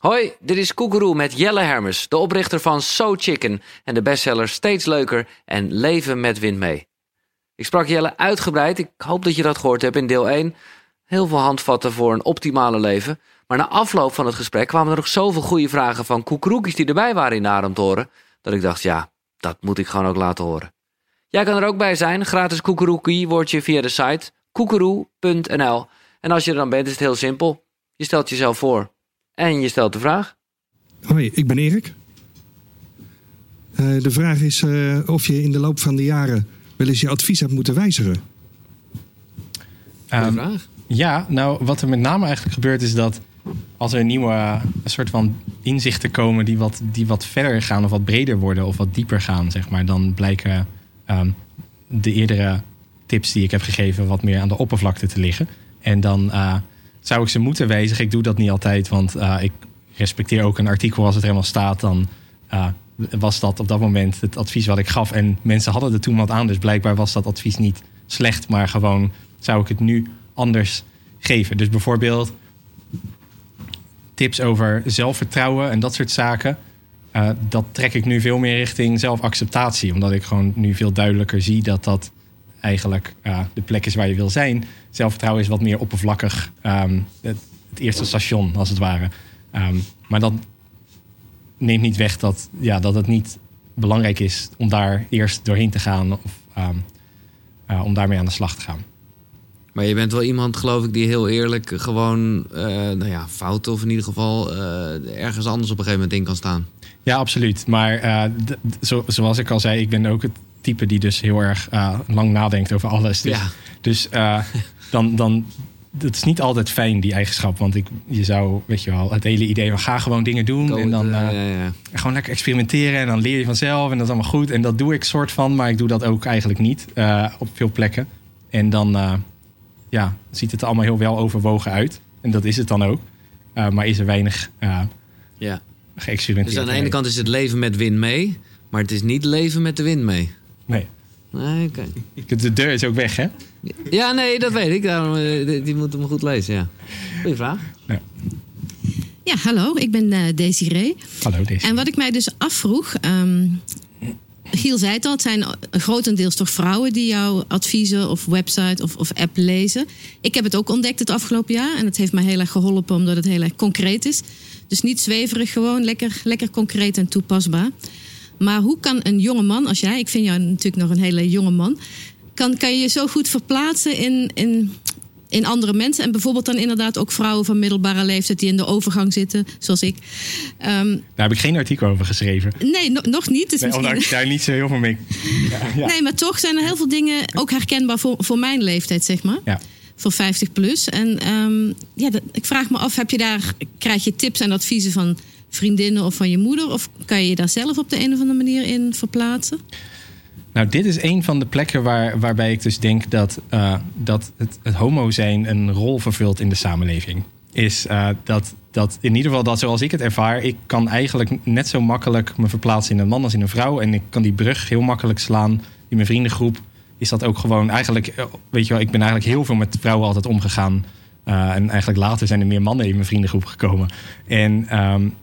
Hoi, dit is Koekeroe met Jelle Hermes, de oprichter van So Chicken en de bestseller Steeds Leuker en Leven met Wind mee. Ik sprak Jelle uitgebreid, ik hoop dat je dat gehoord hebt in deel 1. Heel veel handvatten voor een optimale leven. Maar na afloop van het gesprek kwamen er nog zoveel goede vragen van koekeroekjes die erbij waren in Ademtoren, dat ik dacht, ja, dat moet ik gewoon ook laten horen. Jij kan er ook bij zijn, gratis koekeroekie word je via de site koekeroe.nl. En als je er dan bent is het heel simpel. Je stelt jezelf voor en je stelt de vraag. Hoi, ik ben Erik. Uh, de vraag is uh, of je in de loop van de jaren wel eens je advies hebt moeten wijzigen. Um, vraag. Ja, nou wat er met name eigenlijk gebeurt is dat als er nieuwe een soort van inzichten komen die wat, die wat verder gaan of wat breder worden of wat dieper gaan, zeg maar, dan blijken um, de eerdere tips die ik heb gegeven wat meer aan de oppervlakte te liggen. En dan uh, zou ik ze moeten wijzigen. Ik doe dat niet altijd, want uh, ik respecteer ook een artikel als het helemaal staat. Dan uh, was dat op dat moment het advies wat ik gaf. En mensen hadden er toen wat aan, dus blijkbaar was dat advies niet slecht, maar gewoon zou ik het nu anders geven. Dus bijvoorbeeld tips over zelfvertrouwen en dat soort zaken. Uh, dat trek ik nu veel meer richting zelfacceptatie. Omdat ik gewoon nu veel duidelijker zie dat dat eigenlijk uh, de plek is waar je wil zijn. Zelfvertrouwen is wat meer oppervlakkig. Um, het, het, eerste station, als het ware. Um, maar dat neemt niet weg dat, ja, dat het niet belangrijk is om daar eerst doorheen te gaan. Of um, uh, om daarmee aan de slag te gaan. Maar je bent wel iemand, geloof ik, die heel eerlijk gewoon uh, nou ja, fouten of in ieder geval uh, ergens anders op een gegeven moment in kan staan. Ja, absoluut. Maar uh, zo, zoals ik al zei, ik ben ook het type die dus heel erg lang nadenkt over alles. Dus, ja. dus dan, dan het is niet altijd fijn, die eigenschap. Want ik, je zou, weet je wel, het hele idee van ga gewoon dingen doen. En dan uh, ja, ja. gewoon lekker experimenteren. En dan leer je vanzelf. En dat is allemaal goed. En dat doe ik soort van. Maar ik doe dat ook eigenlijk niet op veel plekken. En dan ja, ziet het er allemaal heel wel overwogen uit. En dat is het dan ook. maar is er weinig ja. geëxperimenteerd. Dus aan de ene kant is het leven met wind mee. Maar het is niet leven met de wind mee. Nee. Nee, oké. Okay. De deur is ook weg, hè? Ja, nee, dat weet ik. Daarom, die moet hem goed lezen, ja. Goeie vraag. Ja. Ja, hallo, ik ben uh, Desiree. Hallo Desiree. En wat ik mij dus afvroeg... Um, Giel zei het al, het zijn grotendeels toch vrouwen die jouw adviezen of website of, of app lezen. Ik heb het ook ontdekt het afgelopen jaar en het heeft mij heel erg geholpen omdat het heel erg concreet is. Dus niet zweverig, gewoon lekker, lekker concreet en toepasbaar. Maar hoe kan een jonge man als jij, ik vind jou natuurlijk nog een hele jonge man, kan, kan je je zo goed verplaatsen in, in, in andere mensen? En bijvoorbeeld dan inderdaad ook vrouwen van middelbare leeftijd die in de overgang zitten, zoals ik. Um, daar heb ik geen artikel over geschreven. Nee, no, nog niet. Dus nee, omdat ik daar niet zo heel veel mee. Ja, ja. Nee, maar toch zijn er heel veel dingen ook herkenbaar voor, voor mijn leeftijd, zeg maar. Ja. Voor 50 plus. En um, ja, dat, ik vraag me af, heb je daar, krijg je tips en adviezen van vriendinnen of van je moeder? Of kan je je daar zelf op de een of andere manier in verplaatsen? Nou, dit is een van de plekken waar, waarbij ik dus denk dat, uh, dat het, het homo zijn een rol vervult in de samenleving. Is uh, dat, dat in ieder geval dat zoals ik het ervaar, ik kan eigenlijk net zo makkelijk me verplaatsen in een man als in een vrouw. En ik kan die brug heel makkelijk slaan. In mijn vriendengroep is dat ook gewoon eigenlijk, weet je wel, ik ben eigenlijk heel veel met vrouwen altijd omgegaan. En eigenlijk later zijn er meer mannen in mijn vriendengroep gekomen. En um,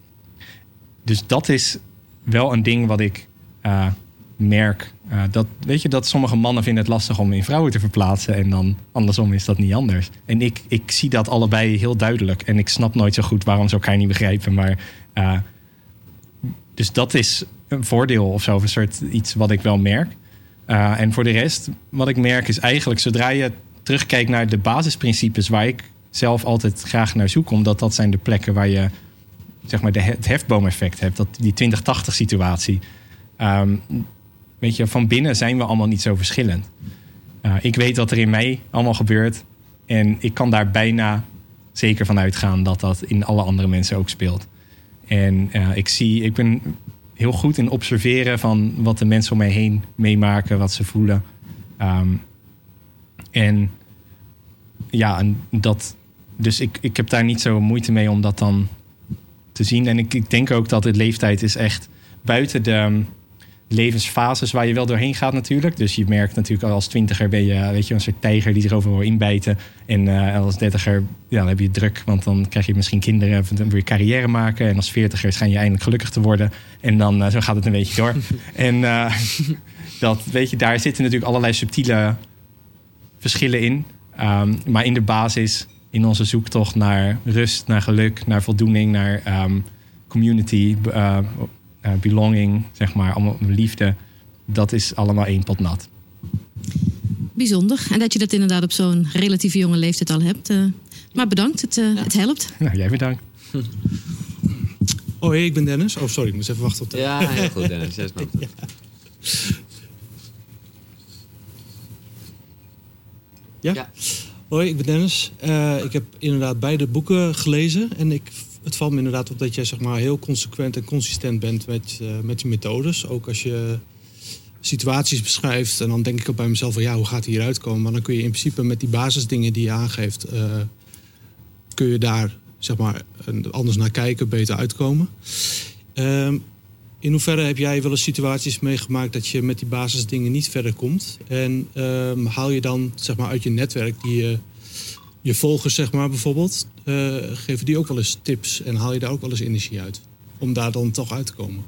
dus dat is wel een ding wat ik uh, merk. Uh, dat, weet je, dat sommige mannen vinden het lastig om in vrouwen te verplaatsen. En dan andersom is dat niet anders. En ik, ik zie dat allebei heel duidelijk. En ik snap nooit zo goed waarom ze elkaar niet begrijpen. Maar, uh, dus dat is een voordeel of zo. Een soort iets wat ik wel merk. en voor de rest, wat ik merk is eigenlijk zodra je terugkijkt naar de basisprincipes waar ik zelf altijd graag naar zoek. Omdat dat zijn de plekken waar je zeg maar de, het hefboomeffect hebt. Dat, die 20-80 situatie. Um, weet je, van binnen zijn we allemaal niet zo verschillend. Uh, ik weet wat er in mij allemaal gebeurt. En ik kan daar bijna zeker van uitgaan dat dat in alle andere mensen ook speelt. En uh, ik zie, ik ben heel goed in observeren van wat de mensen om mij heen meemaken, wat ze voelen. Um, en ja, en dat. Dus ik, ik heb daar niet zo moeite mee om dat dan te zien. En ik, ik denk ook dat het leeftijd is echt buiten de, levensfases waar je wel doorheen gaat natuurlijk. Dus je merkt natuurlijk al als twintiger ben je weet je, een soort tijger die zich overal wil inbijten. En uh, als dertiger ja, dan heb je druk, want dan krijg je misschien kinderen. Dan wil je carrière maken. En als veertiger schijn je eindelijk gelukkig te worden. En dan uh, zo gaat het een beetje door. en uh, dat, weet je, daar zitten natuurlijk allerlei subtiele verschillen in. Um, maar in de basis, in onze zoektocht naar rust, naar geluk, naar voldoening, naar um, community, uh, uh, belonging, zeg maar, allemaal liefde. Dat is allemaal één pot nat. Bijzonder. En dat je dat inderdaad op zo'n relatief jonge leeftijd al hebt. Uh, maar bedankt, het, uh, het helpt. Nou, jij bedankt. Hoi, ik ben Dennis. Oh, sorry, ik moest even wachten op de... Ja, heel goed Dennis. Ja? ja? Hoi, ik ben Dennis. Uh, ik heb inderdaad beide boeken gelezen. En ik, het valt me inderdaad op dat jij zeg maar, heel consequent en consistent bent met, uh, met je methodes. Ook als je situaties beschrijft. En dan denk ik ook bij mezelf van ja, hoe gaat hij hieruit komen? Maar dan kun je in principe met die basisdingen die je aangeeft... Uh, kun je daar zeg maar, anders naar kijken, beter uitkomen. Ehm, in hoeverre heb jij wel eens situaties meegemaakt dat je met die basisdingen niet verder komt? En um, haal je dan zeg maar, uit je netwerk die je, je volgers, zeg maar, bijvoorbeeld, uh, geven die ook wel eens tips en haal je daar ook wel eens energie uit om daar dan toch uit te komen?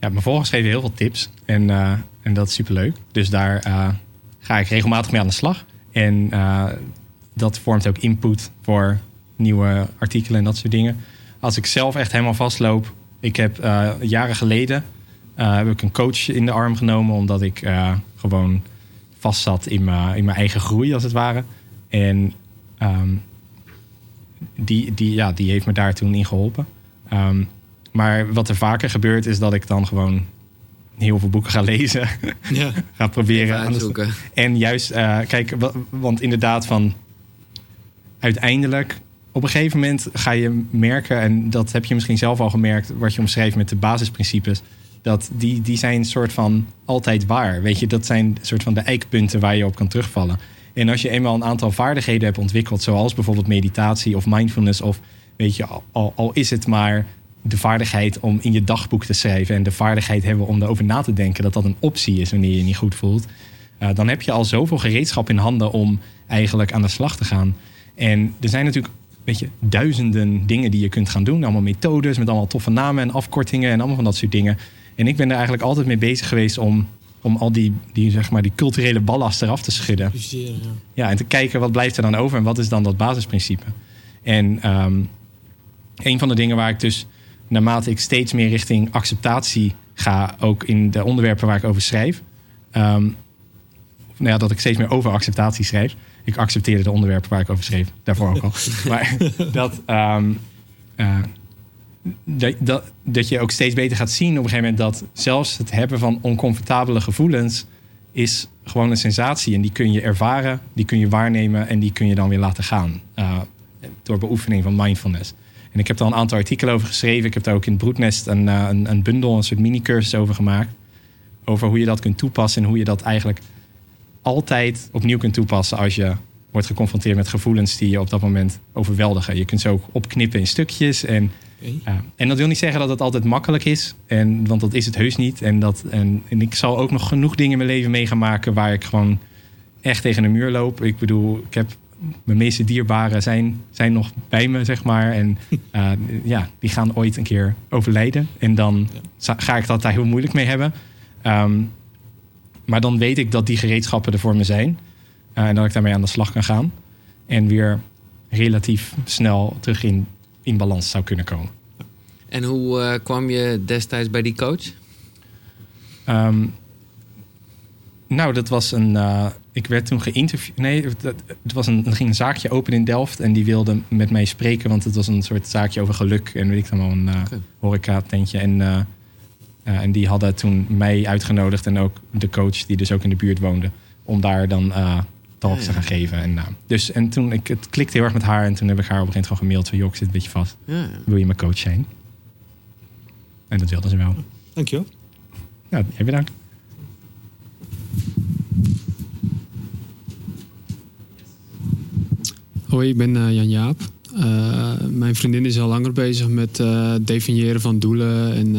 Ja, mijn volgers geven heel veel tips en, uh, en dat is superleuk. Dus daar ga ik regelmatig mee aan de slag. En dat vormt ook input voor nieuwe artikelen en dat soort dingen. Als ik zelf echt helemaal vastloop, ik heb uh, jaren geleden uh, heb ik een coach in de arm genomen, omdat ik uh, gewoon vast zat in mijn, in mijn eigen groei, als het ware. En um, die, die, ja, die heeft me daar toen in geholpen. Um, maar wat er vaker gebeurt, is dat ik dan gewoon heel veel boeken ga lezen. Ja. ga proberen aan te En juist, kijk, want inderdaad, van uiteindelijk op een gegeven moment ga je merken, en dat heb je misschien zelf al gemerkt, wat je omschreef met de basisprincipes, dat die, die zijn een soort van altijd waar. Weet je, dat zijn soort van de eikpunten waar je op kan terugvallen. En als je eenmaal een aantal vaardigheden hebt ontwikkeld, zoals bijvoorbeeld meditatie of mindfulness, of weet je, al, is het maar de vaardigheid om in je dagboek te schrijven en de vaardigheid hebben om erover na te denken dat dat een optie is wanneer je niet goed voelt, uh, dan heb je al zoveel gereedschap in handen om eigenlijk aan de slag te gaan. En er zijn natuurlijk weet je, duizenden dingen die je kunt gaan doen. Allemaal methodes met allemaal toffe namen en afkortingen en allemaal van dat soort dingen. En ik ben er eigenlijk altijd mee bezig geweest om, om al die, die, zeg maar, die culturele ballast eraf te schudden. Ja. ja, en te kijken wat blijft er dan over en wat is dan dat basisprincipe. En um, een van de dingen waar ik dus naarmate ik steeds meer richting acceptatie ga, ook in de onderwerpen waar ik over schrijf. Um, nou ja, dat ik steeds meer over acceptatie schrijf ik accepteerde de onderwerpen waar ik over schreef. Daarvoor ook al. maar dat, um, uh, dat, dat, dat je ook steeds beter gaat zien op een gegeven moment dat zelfs het hebben van oncomfortabele gevoelens is gewoon een sensatie. En die kun je ervaren, die kun je waarnemen en die kun je dan weer laten gaan. Uh, door beoefening van mindfulness. En ik heb daar een aantal artikelen over geschreven. Ik heb daar ook in het Broednest een, uh, een, een bundel, een soort mini-cursus over gemaakt. Over hoe je dat kunt toepassen en hoe je dat eigenlijk altijd opnieuw kunt toepassen als je wordt geconfronteerd met gevoelens die je op dat moment overweldigen. Je kunt ze ook opknippen in stukjes. En, okay. en dat wil niet zeggen dat het altijd makkelijk is, en, want dat is het heus niet. En, dat, en, en ik zal ook nog genoeg dingen in mijn leven mee gaan maken waar ik gewoon echt tegen een muur loop. Ik bedoel, ik heb mijn meeste dierbaren zijn, zijn nog bij me, zeg maar. En uh, ja, die gaan ooit een keer overlijden. En dan ja. ga ik dat daar heel moeilijk mee hebben. Um, maar dan weet ik dat die gereedschappen er voor me zijn. Uh, en dat ik daarmee aan de slag kan gaan. En weer relatief snel terug in, in balans zou kunnen komen. En hoe uh, kwam je destijds bij die coach? Um, nou, dat was een. Uh, ik werd toen geïnterviewd. Nee, het was een, er ging een zaakje open in Delft. En die wilde met mij spreken. Want het was een soort zaakje over geluk. En weet ik dan wel, een uh, okay. horeca-tentje. En en die hadden toen mij uitgenodigd en ook de coach die dus ook in de buurt woonde. Om daar dan uh, talks ja, ja. te gaan geven. En, uh, dus, en toen, ik, het klikte heel erg met haar. En toen heb ik haar op een gegeven moment gewoon gemaild van... joh, ik zit een beetje vast. Ja, Wil je mijn coach zijn? En dat wilde ze wel. Dankjewel. Nou, jij bedankt. Hoi, ik ben uh, Jan Jaap. Uh, mijn vriendin is al langer bezig met uh, definiëren van doelen en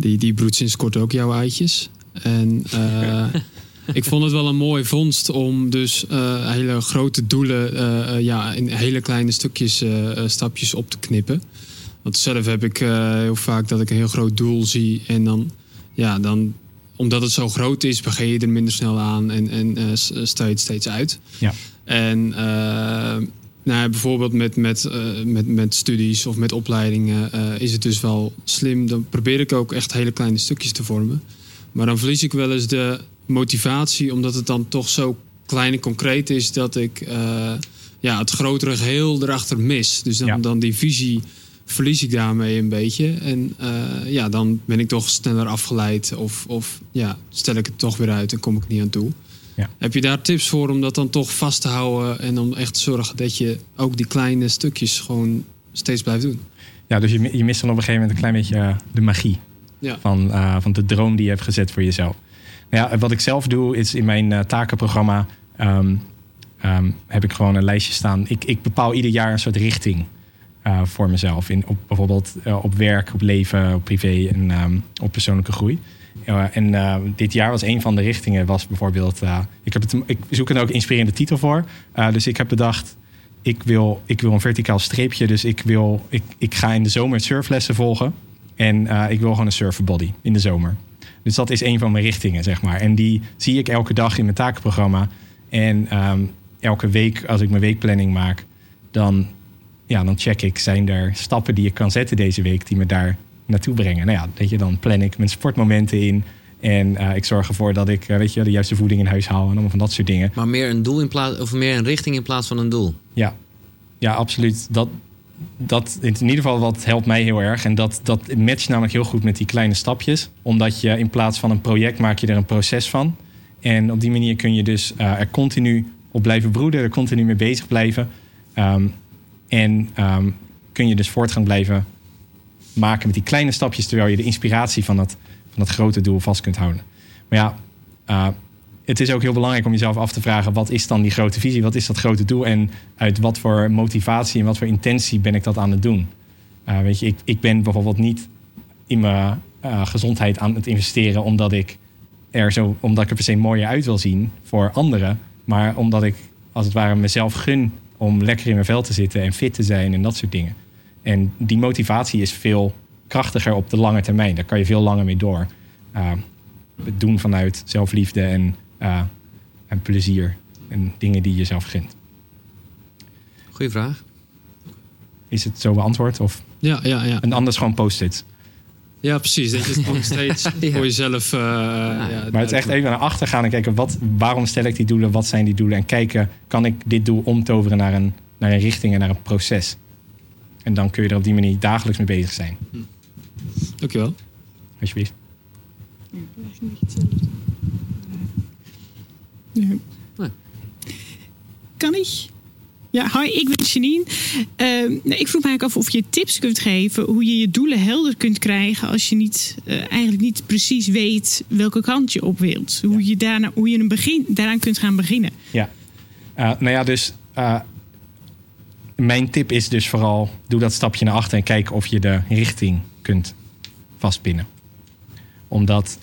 die, die broedt sinds kort ook jouw eitjes. En uh, ik vond het wel een mooie vondst om dus uh, hele grote doelen uh, ja, in hele kleine stukjes, stapjes op te knippen. Want zelf heb ik heel vaak dat ik een heel groot doel zie en dan, ja, dan omdat het zo groot is, begin je er minder snel aan en, en stel je het steeds uit. Ja. En nou, bijvoorbeeld met, met, met, met studies of met opleidingen is het dus wel slim. Dan probeer ik ook echt hele kleine stukjes te vormen. Maar dan verlies ik wel eens de motivatie, omdat het dan toch zo klein en concreet is dat ik uh, ja, het grotere geheel erachter mis. Dus dan, dan die visie verlies ik daarmee een beetje. En ja, dan ben ik toch sneller afgeleid of, of ja, stel ik het toch weer uit en kom ik niet aan toe. Ja. Heb je daar tips voor om dat dan toch vast te houden en om echt te zorgen dat je ook die kleine stukjes gewoon steeds blijft doen? Ja, dus je, je mist dan op een gegeven moment een klein beetje uh, de magie ja. van, uh, van de droom die je hebt gezet voor jezelf. Nou ja, wat ik zelf doe, is in mijn uh, takenprogramma um, um, heb ik gewoon een lijstje staan. Ik, ik bepaal ieder jaar een soort richting uh, voor mezelf. In, op, bijvoorbeeld op werk, op leven, op privé en um, op persoonlijke groei. En dit jaar was een van de richtingen, was bijvoorbeeld. ik, heb het, ik zoek er ook inspirerende titel voor. dus ik heb bedacht, ik wil, ik wil een verticaal streepje. Dus ik, wil, ik, ik ga in de zomer surflessen volgen. En ik wil gewoon een surferbody in de zomer. Dus dat is een van mijn richtingen, zeg maar. En die zie ik elke dag in mijn takenprogramma. En um, elke week, als ik mijn weekplanning maak, dan, ja, dan check ik: zijn er stappen die ik kan zetten deze week die me daar naartoe brengen? Nou ja, weet je, dan plan ik mijn sportmomenten in. En uh, ik zorg ervoor dat ik uh, weet je, de juiste voeding in huis haal en allemaal van dat soort dingen. Maar meer een doel in plaats of meer een richting in plaats van een doel. Ja, ja absoluut. Dat, dat in ieder geval wat helpt mij heel erg. En dat, dat matcht namelijk heel goed met die kleine stapjes. Omdat je in plaats van een project maak je er een proces van. En op die manier kun je dus uh, er continu op blijven broeden, er continu mee bezig blijven. Um, en um, kun je dus voortgang blijven maken met die kleine stapjes, terwijl je de inspiratie van dat, van dat grote doel vast kunt houden. Maar ja, uh, het is ook heel belangrijk om jezelf af te vragen: wat is dan die grote visie? Wat is dat grote doel? En uit wat voor motivatie en wat voor intentie ben ik dat aan het doen? Uh, weet je, ik, ik ben bijvoorbeeld niet in mijn uh, gezondheid aan het investeren omdat ik er zo, omdat ik er per se mooier uit wil zien voor anderen, maar omdat ik als het ware mezelf gun om lekker in mijn vel te zitten en fit te zijn en dat soort dingen. En die motivatie is veel krachtiger op de lange termijn. Daar kan je veel langer mee door. Uh, het doen vanuit zelfliefde en uh, en plezier en dingen die je zelf gunt. Goeie vraag. Is het zo beantwoord? Of ja, ja, ja. En anders gewoon post-its. Ja, precies. Dat je het gewoon steeds ja. voor jezelf. Uh, ja. Ja, maar het is echt even naar achter gaan en kijken wat, waarom stel ik die doelen, wat zijn die doelen en kijken, kan ik dit doel omtoveren naar een, naar een richting en naar een proces. En dan kun je er op die manier dagelijks mee bezig zijn. Hm. Dankjewel. Alsjeblieft. Ja, dat is niet hetzelfde. Ja. Kan ik? Ja, hoi, ik ben Janine. Uh, nou, ik vroeg me eigenlijk af of je tips kunt geven hoe je je doelen helder kunt krijgen als je niet, uh, eigenlijk niet precies weet welke kant je op wilt. Hoe Ja. je, daarna, hoe je een begin, daaraan kunt gaan beginnen. Ja. Uh, nou ja, dus uh, mijn tip is dus vooral: doe dat stapje naar achter en kijk of je de richting kunt vastpinnen. Omdat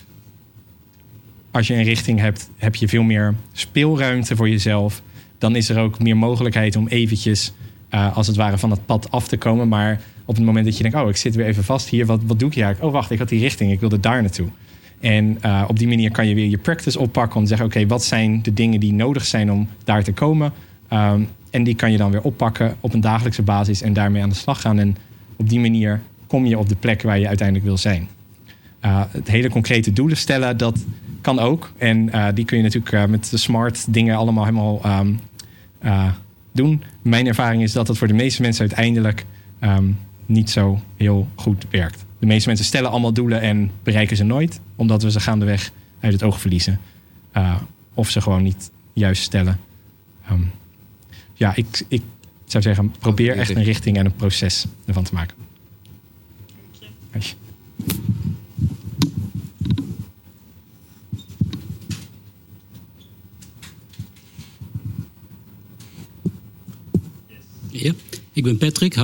als je een richting hebt, heb je veel meer speelruimte voor jezelf. Dan is er ook meer mogelijkheid om eventjes, uh, als het ware, van het pad af te komen. Maar op het moment dat je denkt, oh, ik zit weer even vast hier, wat, wat doe ik hier eigenlijk? Oh, wacht, ik had die richting, ik wilde daar naartoe. En uh, op die manier kan je weer je practice oppakken om te zeggen, oké, wat zijn de dingen die nodig zijn om daar te komen? Um, en die kan je dan weer oppakken op een dagelijkse basis en daarmee aan de slag gaan. En op die manier kom je op de plek waar je uiteindelijk wil zijn. Uh, het hele concrete doelen stellen, dat kan ook. En uh, die kun je natuurlijk uh, met de smart dingen allemaal helemaal um, doen. Mijn ervaring is dat dat voor de meeste mensen uiteindelijk um, niet zo heel goed werkt. De meeste mensen stellen allemaal doelen en bereiken ze nooit, omdat we ze gaandeweg uit het oog verliezen. Of ze gewoon niet juist stellen. Um, ja, ik, ik zou zeggen, probeer echt een richting en een proces ervan te maken. Dank je. Ja. Ik ben Patrick, hi.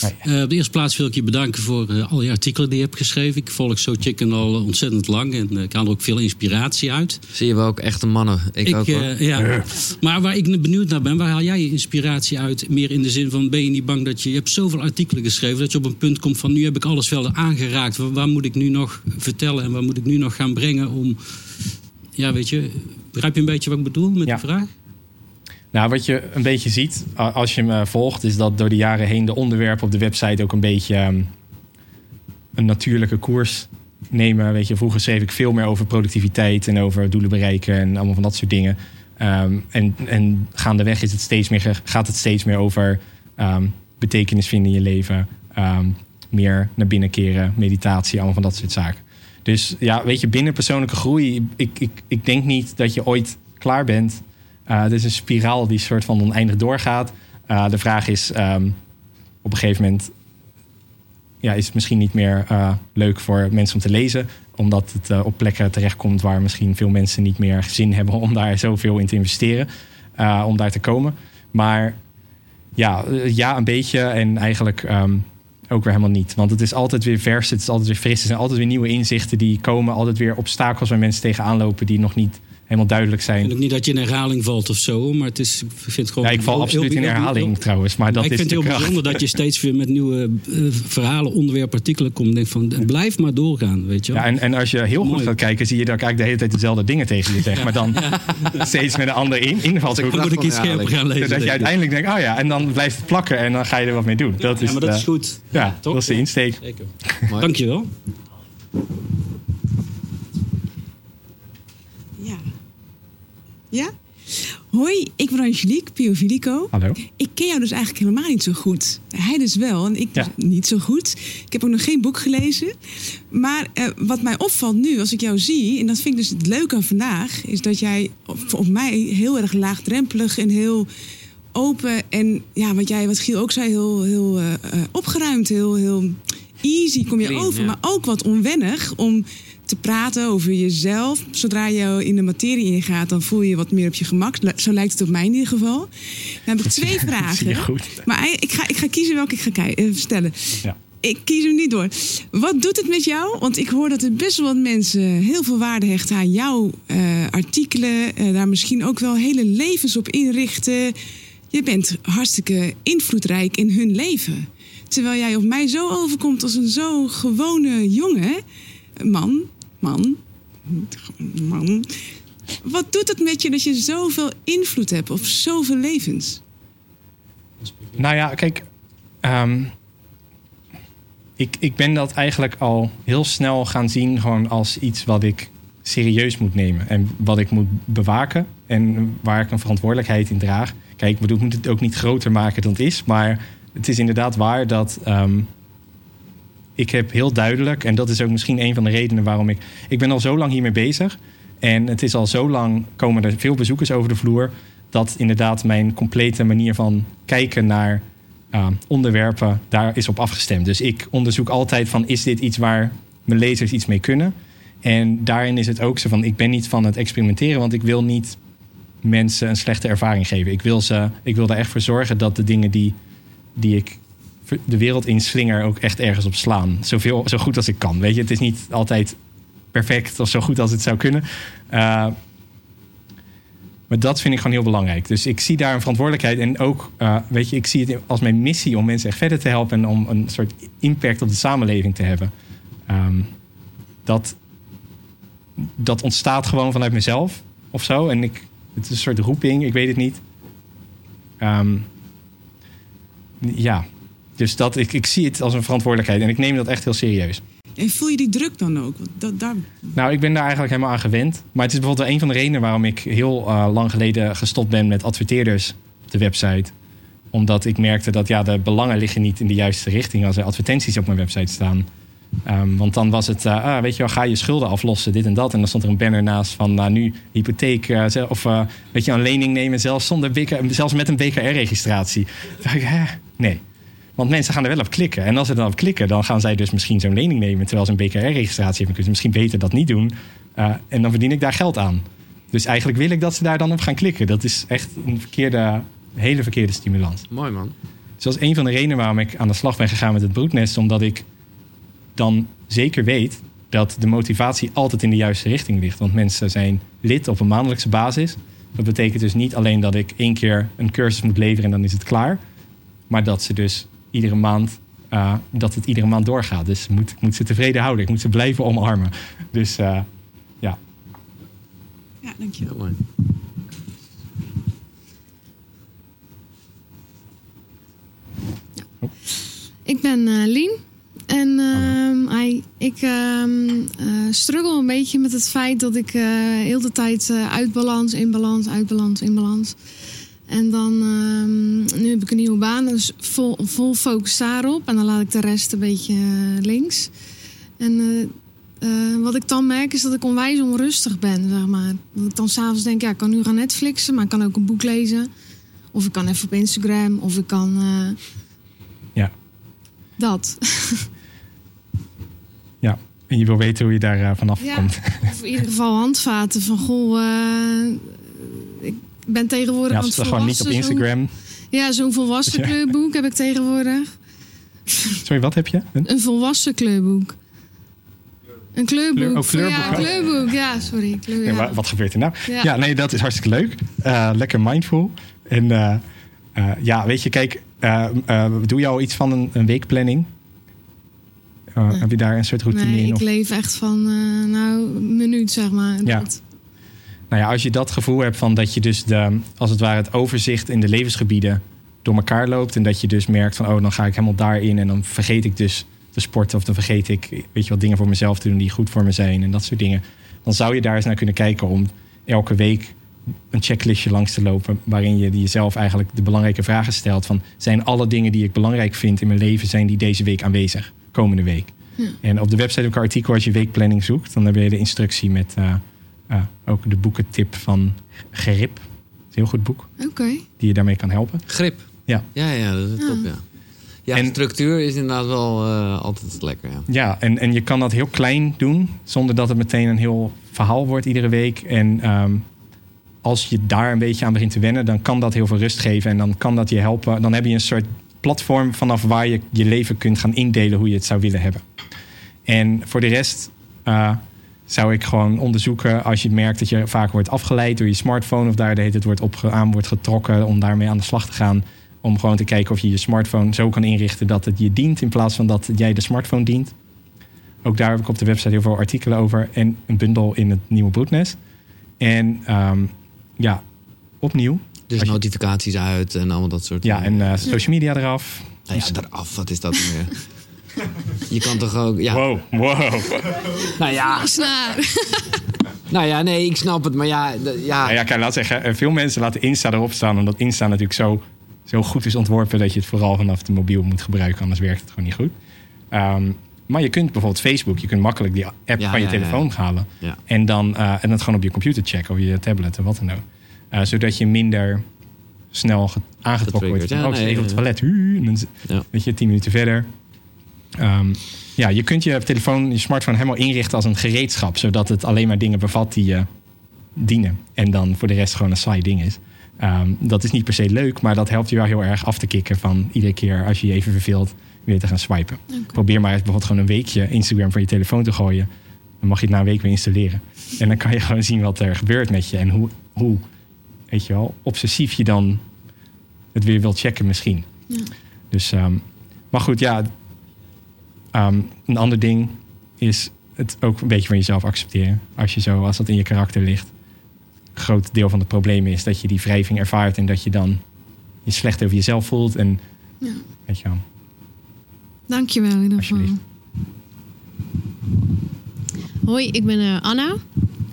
Hi. Eh, op de eerste plaats wil ik je bedanken voor uh, al je artikelen die je hebt geschreven. Ik volg So Chicken al uh, ontzettend lang en ik haal er ook veel inspiratie uit. Zie je wel ook echte mannen. Ik, ik ook ja. Maar waar ik benieuwd naar ben, waar haal jij je inspiratie uit? Meer in de zin van, ben je niet bang dat je... Je hebt zoveel artikelen geschreven dat je op een punt komt van... nu heb ik alles wel aangeraakt. Waar, waar moet ik nu nog vertellen en waar moet ik nu nog gaan brengen om... Ja, weet je, begrijp je een beetje wat ik bedoel met ja. de vraag? Nou, wat je een beetje ziet als je me volgt, is dat door de jaren heen de onderwerpen op de website ook een beetje um, een natuurlijke koers nemen. Weet je, vroeger schreef ik veel meer over productiviteit en over doelen bereiken en allemaal van dat soort dingen. Um, en, en gaandeweg is het steeds meer, gaat het steeds meer over um, betekenis vinden in je leven. meer naar binnen keren, meditatie, allemaal van dat soort zaken. Dus ja, weet je, binnen persoonlijke groei, ik, ik, ik denk niet dat je ooit klaar bent. Uh, het is een spiraal die soort van oneindig doorgaat. Uh, de vraag is um, op een gegeven moment... Ja, is het misschien niet meer uh, leuk voor mensen om te lezen. Omdat het op plekken terechtkomt waar misschien veel mensen niet meer zin hebben... om daar zoveel in te investeren, om daar te komen. Maar ja, ja een beetje en eigenlijk um, ook weer helemaal niet. Want het is altijd weer vers, het is altijd weer fris. Er zijn altijd weer nieuwe inzichten die komen. Altijd weer obstakels waar mensen tegenaan lopen die nog niet helemaal duidelijk zijn. Ik vind ook niet dat je in herhaling valt of zo, maar het is, ik vind het gewoon... Ja, ik val heel, absoluut heel, in herhaling heel, trouwens, maar dat ik is vind het heel kracht. bijzonder dat je steeds weer met nieuwe uh, verhalen, onderwerpen, artikelen komt. En denk van, blijf maar doorgaan, weet je wel. Ja, en, en als je heel goed gaat kijken, zie je dat ik eigenlijk de hele tijd dezelfde dingen tegen je zeg. Maar dan steeds met een andere in, invalshoek. Dan moet ik iets scherper gaan lezen. Zodat je uiteindelijk denkt, oh ja, en dan blijft het plakken en dan ga je er wat mee doen. Dat is ja, maar dat is goed. Ja, toch? dat is de insteek. Zeker. Dankjewel. Ja. Ja? Hoi, ik ben Angelique Piovilico. Hallo. Ik ken jou dus eigenlijk helemaal niet zo goed. Hij dus wel en ik Ja. dus niet zo goed. Ik heb ook nog geen boek gelezen. Maar eh, wat mij opvalt nu, als ik jou zie... en dat vind ik dus het leuke aan vandaag... is dat jij op, mij heel erg laagdrempelig en heel open... en ja, wat jij, wat Giel ook zei, heel, heel eh, eh, opgeruimd, heel, heel easy kom je Clean, over. ja. Maar ook wat onwennig om te praten over jezelf. Zodra je in de materie ingaat, dan voel je je wat meer op je gemak. Zo lijkt het op mij in ieder geval. Dan heb ik twee vragen. goed. Maar ik ga, ik ga kiezen welke ik ga eh, stellen. Ja. Ik kies hem niet door. Wat doet het met jou? Want ik hoor dat er best wel wat mensen heel veel waarde hechten aan jouw eh, artikelen. eh, daar misschien ook wel hele levens op inrichten. Je bent hartstikke invloedrijk in hun leven. Terwijl jij op mij zo overkomt als een zo gewone jongen. Man, man, man. Wat doet het met je dat je zoveel invloed hebt op zoveel levens? Nou ja, kijk. ehm, ik, ik ben dat eigenlijk al heel snel gaan zien gewoon als iets wat ik serieus moet nemen. En wat ik moet bewaken. En waar ik een verantwoordelijkheid in draag. Kijk, ik bedoel, moet het ook niet groter maken dan het is. Maar het is inderdaad waar dat... ehm, ik heb heel duidelijk, en dat is ook misschien een van de redenen waarom ik... Ik ben al zo lang hiermee bezig. En het is al zo lang, komen er veel bezoekers over de vloer... dat inderdaad mijn complete manier van kijken naar uh, onderwerpen... daar is op afgestemd. Dus ik onderzoek altijd van, is dit iets waar mijn lezers iets mee kunnen? En daarin is het ook zo van, ik ben niet van het experimenteren... want ik wil niet mensen een slechte ervaring geven. Ik wil, ze, ik wil er echt voor zorgen dat de dingen die, die ik de wereld in slinger ook echt ergens op slaan. Zoveel, zo goed als ik kan. Weet je, het is niet altijd perfect of zo goed als het zou kunnen. Uh, maar dat vind ik gewoon heel belangrijk. Dus ik zie daar een verantwoordelijkheid. En ook, uh, weet je, ik zie het als mijn missie om mensen echt verder te helpen. En om een soort impact op de samenleving te hebben. Um, dat, dat ontstaat gewoon vanuit mezelf of zo. En ik, het is een soort roeping, ik weet het niet. Um, ja, dus dat, ik, ik zie het als een verantwoordelijkheid en ik neem dat echt heel serieus. En voel je die druk dan ook? Want Dat, daar... Nou, ik ben daar eigenlijk helemaal aan gewend. Maar het is bijvoorbeeld wel een van de redenen waarom ik heel uh, lang geleden gestopt ben met adverteerders op de website. Omdat ik merkte dat ja, de belangen liggen niet in de juiste richting als er advertenties op mijn website staan. Um, want dan was het, uh, ah, weet je wel, ga je schulden aflossen, dit en dat. En dan stond er een banner naast van, nou nu hypotheek uh, of weet je, een lening nemen, zelfs, zonder BK, zelfs met een BKR-registratie. Dacht ik, hè, nee. Want mensen gaan er wel op klikken. En als ze dan op klikken, dan gaan zij dus misschien zo'n lening nemen... terwijl ze een BKR-registratie hebben. Kunnen misschien beter dat niet doen. Uh, en dan verdien ik daar geld aan. Dus eigenlijk wil ik dat ze daar dan op gaan klikken. Dat is echt een verkeerde, hele verkeerde stimulans. Mooi man. Dus dat is een van de redenen waarom ik aan de slag ben gegaan met het broednest. Omdat ik dan zeker weet dat de motivatie altijd in de juiste richting ligt. Want mensen zijn lid op een maandelijkse basis. Dat betekent dus niet alleen dat ik één keer een cursus moet leveren en dan is het klaar. Maar dat ze dus iedere maand, uh, dat het iedere maand doorgaat. Dus ik moet, ik moet ze tevreden houden. Ik moet ze blijven omarmen. Dus uh, ja. Ja, dankjewel. Ik ben uh, Lien. En uh, ik uh, struggle een beetje met het feit dat ik uh, heel de tijd uit balans, in balans, uit balans, in balans. En dan, ehm, nu heb ik een nieuwe baan, dus vol, vol focus daarop. En dan laat ik de rest een beetje links. En wat ik dan merk is dat ik onwijs onrustig ben, zeg maar. Dat ik dan s'avonds denk, ja, ik kan nu gaan Netflixen, maar ik kan ook een boek lezen. Of ik kan even op Instagram, of ik kan... ja. Dat. Ja, en je wil weten hoe je daar vanaf ja, komt. Of in ieder geval handvaten van goh, ben tegenwoordig ja, aan het gewoon niet op Instagram. Zo, ja, zo'n volwassen ja. kleurboek heb ik tegenwoordig. Sorry, wat heb je? Een, een volwassen kleurboek. Een kleurboek. Kleur, oh, kleurboek. Ja, een kleurboek. Ja, sorry. Kleur, ja. Ja, wat gebeurt er nou? Ja. nee, dat is hartstikke leuk. Uh, lekker mindful. En ja, weet je, kijk, doe je al iets van een, een weekplanning? Nee. Heb je daar een soort routine nee, in? Ik of? leef echt van, nou, een minuut zeg maar. Ja. Dat. Nou ja, als je dat gevoel hebt van dat je dus de, als het ware het overzicht in de levensgebieden door elkaar loopt. En dat je dus merkt van, oh, dan ga ik helemaal daarin. En dan vergeet ik dus te sporten. Of dan vergeet ik, weet je wat, dingen voor mezelf te doen die goed voor me zijn. En dat soort dingen. Dan zou je daar eens naar kunnen kijken om elke week een checklistje langs te lopen. Waarin je jezelf eigenlijk de belangrijke vragen stelt. Van, zijn alle dingen die ik belangrijk vind in mijn leven, zijn die deze week aanwezig? komende week. Ja. En op de website heb ik een artikel als je weekplanning zoekt. Dan heb je de instructie met uh, uh, ook de boekentip van Grip. Een heel goed boek. Oké. Okay. Die je daarmee kan helpen. Grip? Ja. Ja, ja dat is ja. top, ja. Ja, en, structuur is inderdaad wel uh, altijd lekker. Ja, ja en, en je kan dat heel klein doen, zonder dat het meteen een heel verhaal wordt iedere week. En um, als je daar een beetje aan begint te wennen, dan kan dat heel veel rust geven. En dan kan dat je helpen. Dan heb je een soort platform vanaf waar je je leven kunt gaan indelen hoe je het zou willen hebben. En voor de rest uh, zou ik gewoon onderzoeken als je merkt dat je vaak wordt afgeleid door je smartphone of daar de hele tijd wordt op, aan wordt getrokken om daarmee aan de slag te gaan. Om gewoon te kijken of je je smartphone zo kan inrichten dat het je dient in plaats van dat jij de smartphone dient. Ook daar heb ik op de website heel veel artikelen over en een bundel in het nieuwe broednest. En um, ja, opnieuw, dus je... notificaties uit en allemaal dat soort Ja, en uh, social media eraf. Nou ja, eraf, wat is dat meer? je kan toch ook... Ja. Wow, wow. nou ja... nou ja, nee, ik snap het, maar ja... Ja, nou ja kijk, laat zeggen, veel mensen laten Insta erop staan... omdat Insta natuurlijk zo, zo goed is ontworpen... dat je het vooral vanaf de mobiel moet gebruiken... anders werkt het gewoon niet goed. Um, maar je kunt bijvoorbeeld Facebook... je kunt makkelijk die app ja, van je ja, telefoon ja. halen... Ja. En, dan, uh, en dat gewoon op je computer checken... of je tablet of wat dan ook. Uh, zodat je minder snel aangetrokken wordt. Ja, oh, nee, even op het toilet. En dan, ja. Weet je, tien minuten verder. Um, ja, je kunt je telefoon, je smartphone helemaal inrichten als een gereedschap. Zodat het alleen maar dingen bevat die je dienen. En dan voor de rest gewoon een saai ding is. Um, dat is niet per se leuk, maar dat helpt je wel heel erg af te kicken van iedere keer als je je even verveelt weer te gaan swipen. Okay. Probeer maar eens bijvoorbeeld gewoon een weekje Instagram van je telefoon te gooien. Dan mag je het na een week weer installeren. En dan kan je gewoon zien wat er gebeurt met je en hoe, hoe weet je wel, obsessief je dan het weer wilt checken misschien. Ja. Dus, um, maar goed, ja. Um, een ander ding is het ook een beetje van jezelf accepteren. Als je zo, als dat in je karakter ligt. Groot deel van het probleem is dat je die wrijving ervaart en dat je dan je slecht over jezelf voelt. En ja. weet je wel. Dankjewel in ieder geval. Hoi, ik ben uh, Anna.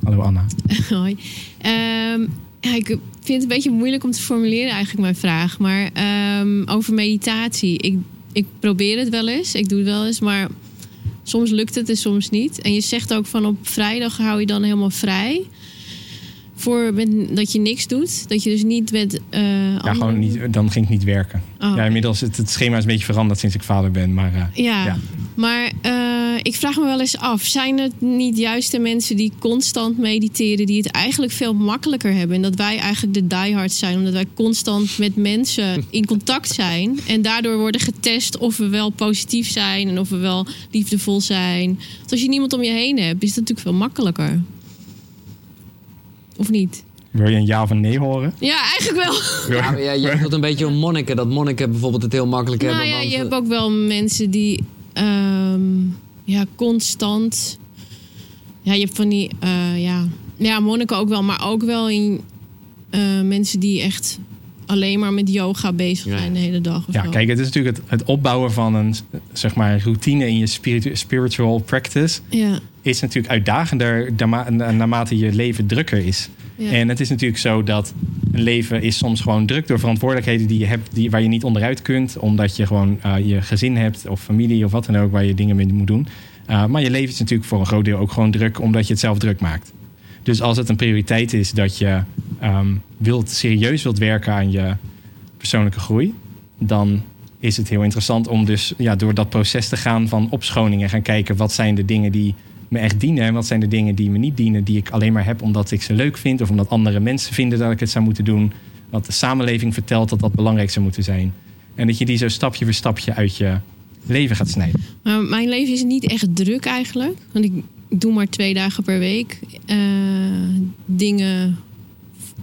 Hallo Anna. Hoi. Um, ja, ik vind het een beetje moeilijk om te formuleren eigenlijk mijn vraag. Maar um, over meditatie. Ik, ik probeer het wel eens. Ik doe het wel eens. Maar soms lukt het en soms niet. En je zegt ook van op vrijdag hou je dan helemaal vrij. Voor met, dat je niks doet. Dat je dus niet met... Uh, ja, gewoon niet, dan ging het niet werken. Oh. Ja, inmiddels het, het schema is een beetje veranderd sinds ik vader ben. Maar, uh, ja, ja, maar uh, ik vraag me wel eens af, zijn het niet juist de mensen die constant mediteren, die het eigenlijk veel makkelijker hebben? En dat wij eigenlijk de diehards zijn, omdat wij constant met mensen in contact zijn. En daardoor worden getest of we wel positief zijn en of we wel liefdevol zijn. Want als je niemand om je heen hebt, is het natuurlijk veel makkelijker. Of niet? Wil je een ja of een nee horen? Ja, eigenlijk wel. Ja, maar ja, je hebt een beetje om monniken. Dat monniken bijvoorbeeld het heel makkelijk Nou hebben. ja, want- je hebt ook wel mensen die ehm, ja, constant. Ja, je hebt van die. eh, ja, ja, monniken ook wel, maar ook wel in eh, mensen die echt alleen maar met yoga bezig Ja. zijn de hele dag. Of Ja, zo. kijk, het is natuurlijk het, het opbouwen van een zeg maar, routine in je spiritu- spiritual practice. Ja, Is natuurlijk uitdagender naarma- naarmate je leven drukker is. ja. En het is natuurlijk zo dat leven is soms gewoon druk door verantwoordelijkheden die je hebt, die, waar je niet onderuit kunt, omdat je gewoon eh, je gezin hebt of familie of wat dan ook waar je dingen mee moet doen. Uh, maar je leven is natuurlijk voor een groot deel ook gewoon druk omdat je het zelf druk maakt. Dus als het een prioriteit is dat je um, wilt, serieus wilt werken aan je persoonlijke groei, dan is het heel interessant om dus ja, door dat proces te gaan van opschoning en gaan kijken wat zijn de dingen die me echt dienen en wat zijn de dingen die me niet dienen, die ik alleen maar heb omdat ik ze leuk vind of omdat andere mensen vinden dat ik het zou moeten doen. Wat de samenleving vertelt dat dat belangrijk zou moeten zijn. En dat je die zo stapje voor stapje uit je leven gaat snijden. Maar mijn leven is niet echt druk eigenlijk. Want ik doe maar twee dagen per week uh, dingen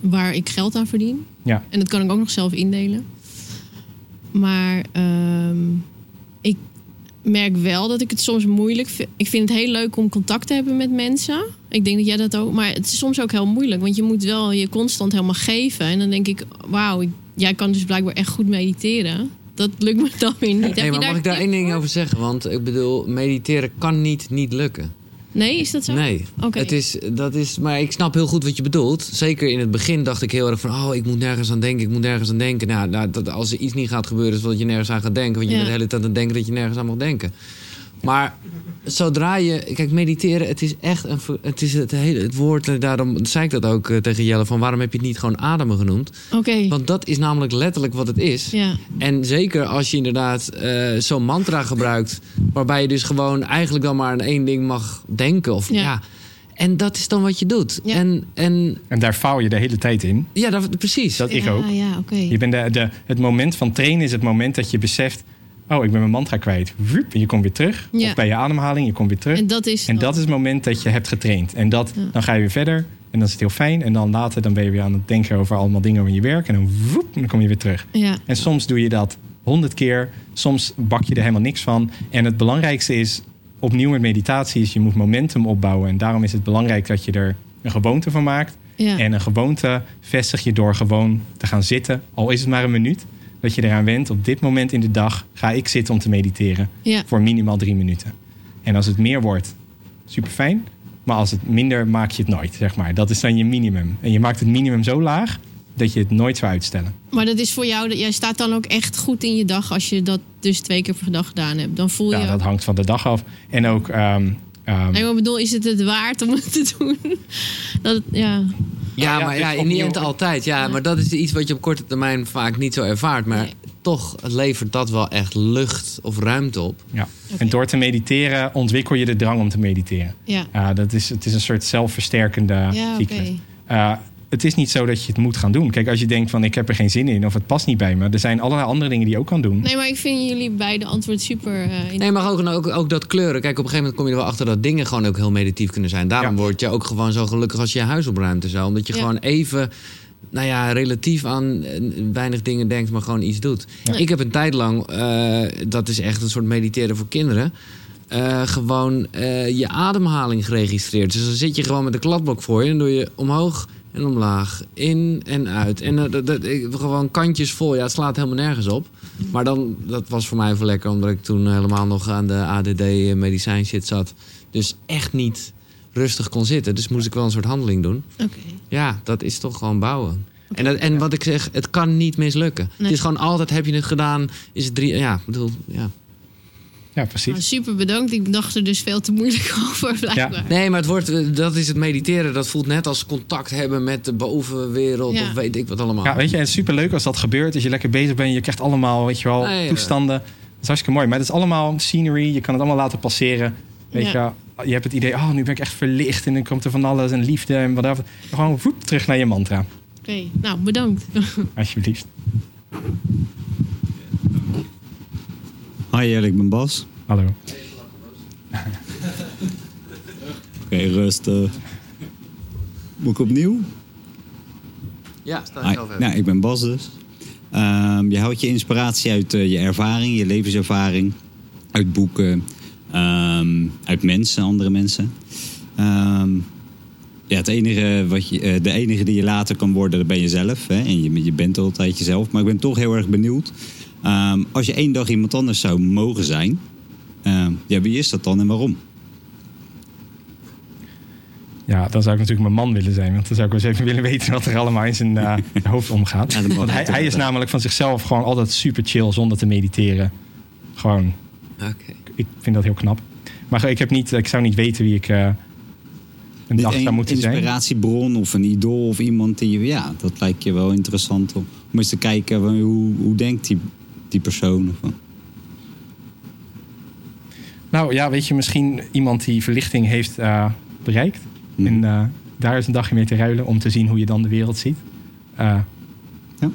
waar ik geld aan verdien. Ja. En dat kan ik ook nog zelf indelen. Maar um, ik merk wel dat ik het soms moeilijk vind. Ik vind het heel leuk om contact te hebben met mensen. Ik denk dat jij dat ook. Maar het is soms ook heel moeilijk. Want je moet wel je constant helemaal geven. En dan denk ik, wauw, jij kan dus blijkbaar echt goed mediteren. Dat lukt me dan weer niet. Nee, maar mag ik daar één ding over zeggen? Want ik bedoel, mediteren kan niet niet lukken. Nee, is dat zo? Nee. Okay. Het is, dat is, maar ik snap heel goed wat je bedoelt. Zeker in het begin dacht ik heel erg van... oh, ik moet nergens aan denken, ik moet nergens aan denken. Nou, nou dat, als er iets niet gaat gebeuren... is dat je nergens aan gaat denken. Want je Ja. bent de hele tijd aan het denken dat je nergens aan mag denken. Maar zodra je... Kijk, mediteren, het is echt een... Het, is het, hele, het woord, daarom zei ik dat ook eh, tegen Jelle... van waarom heb je het niet gewoon ademen genoemd? Oké. Want dat is namelijk letterlijk wat het is. Ja. En zeker als je inderdaad eh, zo'n mantra gebruikt... waarbij je dus gewoon eigenlijk dan maar aan één ding mag denken. Of, ja. Ja. En dat is dan wat je doet. Ja. En, en En daar faal je de hele tijd in. ja, dat, precies. Dat ik ook. Ja, oké. Je bent de, de, het moment van trainen is het moment dat je beseft... oh, ik ben mijn mantra kwijt. Woep, en je komt weer terug. Ja. Of bij je ademhaling, je komt weer terug. En dat is. En dat is het moment dat je hebt getraind. En dat, dan ga je weer verder. En dan is het heel fijn. En dan later dan ben je weer aan het denken over allemaal dingen over je werk. En dan, woep, dan kom je weer terug. Ja. En soms doe je dat honderd keer. Soms bak je er helemaal niks van. En het belangrijkste is, opnieuw met meditatie, is je moet momentum opbouwen. En daarom is het belangrijk dat je er een gewoonte van maakt. Ja. En een gewoonte vestig je door gewoon te gaan zitten. Al is het maar een minuut. Dat je eraan went. Op dit moment in de dag ga ik zitten om te mediteren. Ja. Voor minimaal drie minuten. En als het meer wordt, super fijn. Maar als het minder, maak je het nooit, zeg maar. Dat is dan je minimum. En je maakt het minimum zo laag dat je het nooit zou uitstellen. Maar dat is voor jou, dat- jij staat dan ook echt goed in je dag als je dat dus twee keer per dag gedaan hebt. Dan voel je. Ja, dat hangt van de dag af. En ook. ehm, ehm, Nee, maar ik bedoel, is het het waard om het te doen? Dat, ja. Ja, ja, maar ik ja, in die end altijd. Ja, maar dat is iets wat je op korte termijn vaak niet zo ervaart. Maar Nee. toch levert dat wel echt lucht of ruimte op. ja. En door te mediteren ontwikkel je de drang om te mediteren. Ja. Ja, dat is, het is een soort zelfversterkende Ja, cyclus. Het is niet zo dat je het moet gaan doen. Kijk, als je denkt van ik heb er geen zin in of het past niet bij me. Er zijn allerlei andere dingen die je ook kan doen. Nee, maar ik vind jullie beide antwoord super. eh, in- Nee, maar ook, ook, ook dat kleuren. Kijk, op een gegeven moment kom je er wel achter dat dingen gewoon ook heel meditief kunnen zijn. Daarom Ja. word je ook gewoon zo gelukkig als je je huis opruimt en zo. Omdat je Ja. gewoon even, nou ja, relatief aan eh, weinig dingen denkt, maar gewoon iets doet. Ja. Ik heb een tijd lang, eh, dat is echt een soort mediteren voor kinderen. eh, gewoon eh, je ademhaling geregistreerd. Dus dan zit je gewoon met een kladblok voor je en doe je omhoog en omlaag, in en uit. En eh, dat, dat, ik- gewoon kantjes vol. Ja, het slaat helemaal nergens op. Maar dan, dat was voor mij even lekker, omdat ik toen helemaal nog aan de ADD-medicijn shit zat. Dus echt niet rustig kon zitten. Dus moest ik wel een soort handeling doen. Oké. Ja, dat is toch gewoon bouwen. En, dat, en wat ik zeg, het kan niet mislukken. Nee. Het is gewoon altijd, heb je het gedaan, is het drie... Ja, ik bedoel, ja. Ja, precies. Nou, super bedankt. Ik dacht er dus veel te moeilijk over, blijkbaar. Nee, maar het wordt, eh, dat is het mediteren. Dat voelt net als contact hebben met de bovenwereld. Ja. Of weet ik wat allemaal. Ja, weet je, het is superleuk als dat gebeurt. Als je lekker bezig bent, je krijgt allemaal, weet je wel, ja. toestanden. Dat is hartstikke mooi. Maar het is allemaal scenery. Je kan het allemaal laten passeren. Weet Ja. je, je hebt het idee, oh, nu ben ik echt verlicht en dan komt er van alles en liefde en wat Gewoon voep, terug naar je mantra, Oké, nou bedankt. alsjeblieft. Hi ik ben Bas. Hallo. Oké, rustig. Moet ik opnieuw? Ja, sta zelf even. Nou, ik ben Bas dus. Ehm, je houdt je inspiratie uit eh, je ervaring, je levenservaring. Uit boeken, ehm, uit mensen, andere mensen. Ehm, ja, het enige wat je, eh, de enige die je later kan worden, dat ben je zelf. Hè? En je, je bent altijd jezelf. Maar ik ben toch heel erg benieuwd. Ehm, als je één dag iemand anders zou mogen zijn... ehm, ja, wie is dat dan en waarom? Ja, dan zou ik natuurlijk mijn man willen zijn. Want dan zou ik wel eens even willen weten wat er allemaal in zijn eh, hoofd omgaat. Ja, want hij, hij is namelijk van zichzelf gewoon altijd super chill zonder te mediteren. Gewoon, Oké. ik vind dat heel knap. Maar ik, heb niet, ik zou niet weten wie ik eh, een dag zou moeten zijn. inspiratiebron of een idool of iemand die je... Ja, dat lijkt je wel interessant om, om eens te kijken van, hoe, hoe denkt die, die persoon. Of, Nou ja, weet je, misschien iemand die verlichting heeft eh, bereikt. Mhm. En eh, daar is een dagje mee te ruilen om te zien hoe je dan de wereld ziet. Eh, Ja.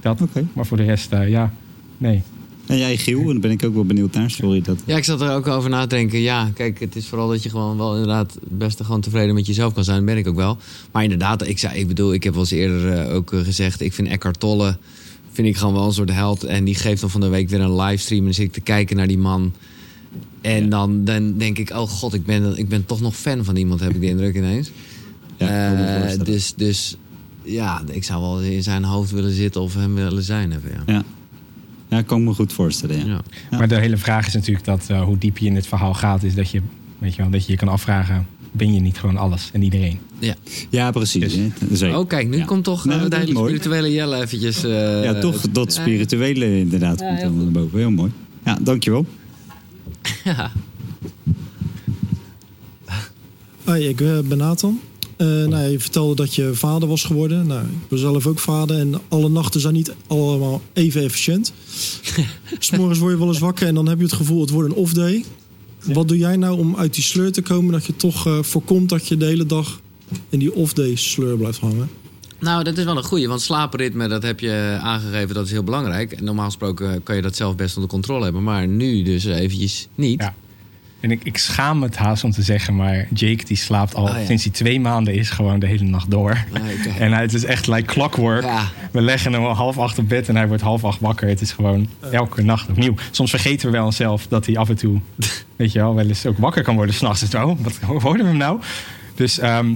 Dat. Oké. Maar voor de rest, ja, nee. En jij Giel, en daar ben ik ook wel benieuwd naar. Sorry dat... Ja, ik zat er ook over na te denken. Ja, kijk, het is vooral dat je gewoon wel inderdaad het beste gewoon tevreden met jezelf kan zijn. Dat ben ik ook wel. Maar inderdaad, ik, zei, ik bedoel, ik heb wel eens eerder ook gezegd... ik vind Eckhart Tolle vind ik gewoon wel een soort held. En die geeft dan van de week weer een livestream. En dan zit ik te kijken naar die man. En dan, dan denk ik, oh god, ik ben, ik ben toch nog fan van iemand, heb ik de indruk ineens. Ja, Eh, dus, dus ja, ik zou wel in zijn hoofd willen zitten of hem willen zijn hebben. Ja. Ja. ja, kan ik me goed voorstellen. Ja. Ja. Ja. Maar de hele vraag is natuurlijk dat eh, hoe diep je in het verhaal gaat, is dat je, weet je wel, dat je je kan afvragen: ben je niet gewoon alles en iedereen? Ja, precies. Dus- hè. Zeker. Oh, kijk, nu Ja. komt toch Nou, eh, spirituele Jelle eventjes... eh, ja, toch dat spirituele inderdaad Ja, komt helemaal naar boven. Heel mooi. Ja, dankjewel. Ja. Hoi, ik eh, ben Nathan. Eh, nou, ja, je vertelde dat je vader was geworden. Nou, ik ben zelf ook vader en alle nachten zijn niet allemaal even efficiënt. S'morgens word je wel eens wakker en dan heb je het gevoel het wordt een off day. Wat doe jij nou om uit die sleur te komen dat je toch eh, voorkomt dat je de hele dag in die off day sleur blijft hangen? Nou, dat is wel een goeie, want slaapritme, dat heb je aangegeven, dat is heel belangrijk. En normaal gesproken kan je dat zelf best onder controle hebben, maar nu dus eventjes niet. Ja. En ik, ik schaam me het haast om te zeggen, maar Jake die slaapt al Oh, ja. sinds hij twee maanden is gewoon de hele nacht door. Ah. En hij, het is echt like clockwork. Ja. We leggen hem om half acht op bed en hij wordt half acht wakker. Het is gewoon elke nacht opnieuw. Soms vergeten we wel onszelf dat hij af en toe, weet je wel, wel eens ook wakker kan worden s'nachts. Dus, oh, wat hoorden we hem nou? Dus ehm,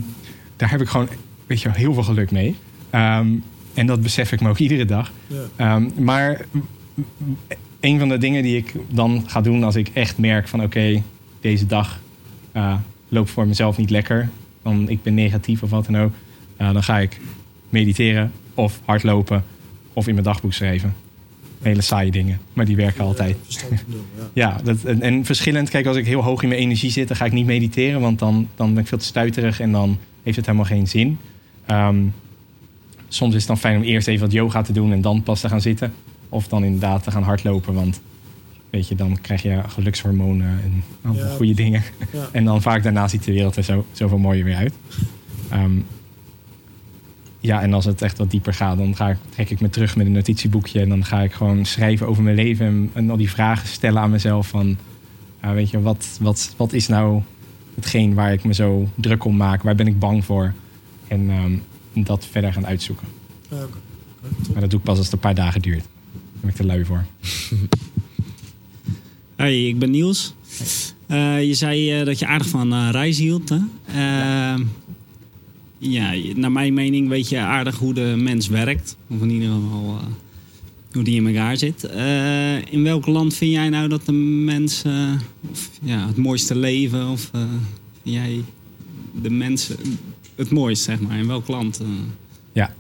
daar heb ik gewoon, weet je heel veel geluk mee. Ehm, en dat besef ik me ook iedere dag. Ja. Ehm, maar een van de dingen die ik dan ga doen als ik echt merk van oké, deze dag eh, loopt voor mezelf niet lekker. Dan ik ben negatief of wat dan ook. eh, dan ga ik mediteren of hardlopen of in mijn dagboek schrijven. Hele saaie dingen, maar die werken altijd. Ja. Ja, dat, en, en verschillend. Kijk, als ik heel hoog in mijn energie zit, dan ga ik niet mediteren. Want dan, dan ben ik veel te stuiterig en dan heeft het helemaal geen zin. Ehm, soms is het dan fijn om eerst even wat yoga te doen en dan pas te gaan zitten. Of dan inderdaad te gaan hardlopen. Want weet je, dan krijg je gelukshormonen en allemaal Ja. goede dingen. Ja. En dan vaak daarna ziet de wereld er zo, zoveel mooier weer uit. Ehm, ja, en als het echt wat dieper gaat, dan ga ik, trek ik me terug met een notitieboekje. En dan ga ik gewoon schrijven over mijn leven. En, en al die vragen stellen aan mezelf. Van, weet je, wat, wat, wat is nou hetgeen waar ik me zo druk om maak? Waar ben ik bang voor? En ehm, dat verder gaan uitzoeken. Ja, oké. Maar dat doe ik pas als het een paar dagen duurt. Daar ben ik te lui voor. Hoi, ik ben Niels. Eh, je zei eh, dat je aardig van eh, reizen hield. Hè? Eh, ja, naar mijn mening weet je aardig hoe de mens werkt. Of in ieder geval eh, hoe die in elkaar zit. Eh, in welk land vind jij nou dat de mensen of, ja, het mooiste leven? Of eh, vind jij de mensen het mooist, zeg maar? In welk land? eh? Ja.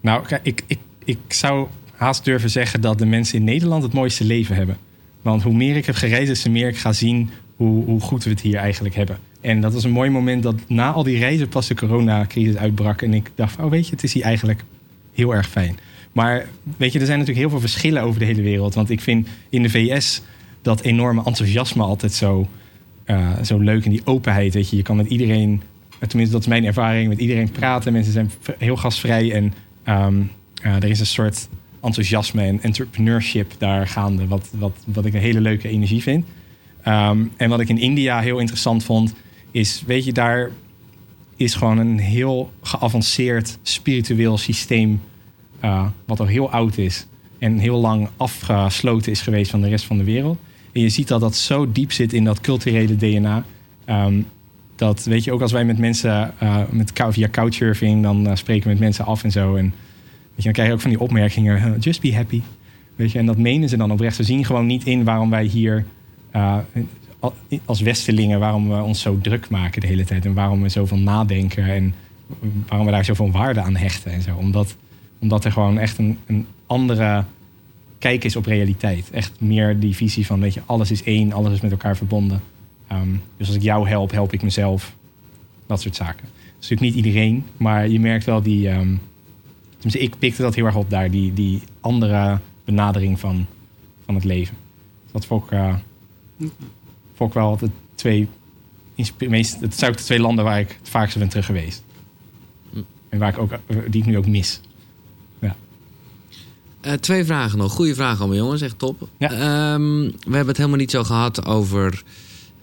Nou, ik, ik, ik zou haast durven zeggen dat de mensen in Nederland het mooiste leven hebben. Want hoe meer ik heb gereisd, des te meer ik ga zien hoe, hoe goed we het hier eigenlijk hebben. En dat was een mooi moment dat na al die reizen pas de coronacrisis uitbrak. En ik dacht, oh weet je, het is hier eigenlijk heel erg fijn. Maar weet je, er zijn natuurlijk heel veel verschillen over de hele wereld. Want ik vind in de VS dat enorme enthousiasme altijd zo eh, zo leuk in die openheid. Weet je, je kan met iedereen, tenminste dat is mijn ervaring, met iedereen praten. Mensen zijn heel gastvrij en ehm, eh, er is een soort enthousiasme en entrepreneurship daar gaande, wat, wat, wat ik een hele leuke energie vind. Ehm, en wat ik in India heel interessant vond, is, weet je, daar is gewoon een heel geavanceerd spiritueel systeem, eh, wat al heel oud is en heel lang afgesloten is geweest van de rest van de wereld. En je ziet dat dat zo diep zit in dat culturele DNA. ehm, dat weet je ook als wij met mensen eh, met, via couchsurfing, dan eh, spreken we met mensen af en zo. En weet je, dan krijg je ook van die opmerkingen: just be happy. Weet je, en dat menen ze dan oprecht. Ze zien gewoon niet in waarom wij hier al- als Westelingen, waarom we ons zo druk maken de hele tijd. En waarom we zoveel nadenken en waarom we daar zoveel waarde aan hechten en zo. Omdat, omdat er gewoon echt een, een andere kijk is op realiteit. Echt meer die visie van, weet je, alles is één, alles is met elkaar verbonden. Ehm, dus als ik jou help, help ik mezelf. Dat soort zaken. Dat is natuurlijk niet iedereen, maar je merkt wel die... ehm tenminste, ik pikte dat heel erg op daar, die, die andere benadering van, van het leven. Dus dat vond ik, eh, vond ik wel de twee... Meest, het zijn ook de twee landen waar ik het vaakst ben terug geweest. En waar ik ook, die ik nu ook mis. Eh, twee vragen nog. Goede vragen allemaal, jongens. Echt top. Ja. Ehm, we hebben het helemaal niet zo gehad over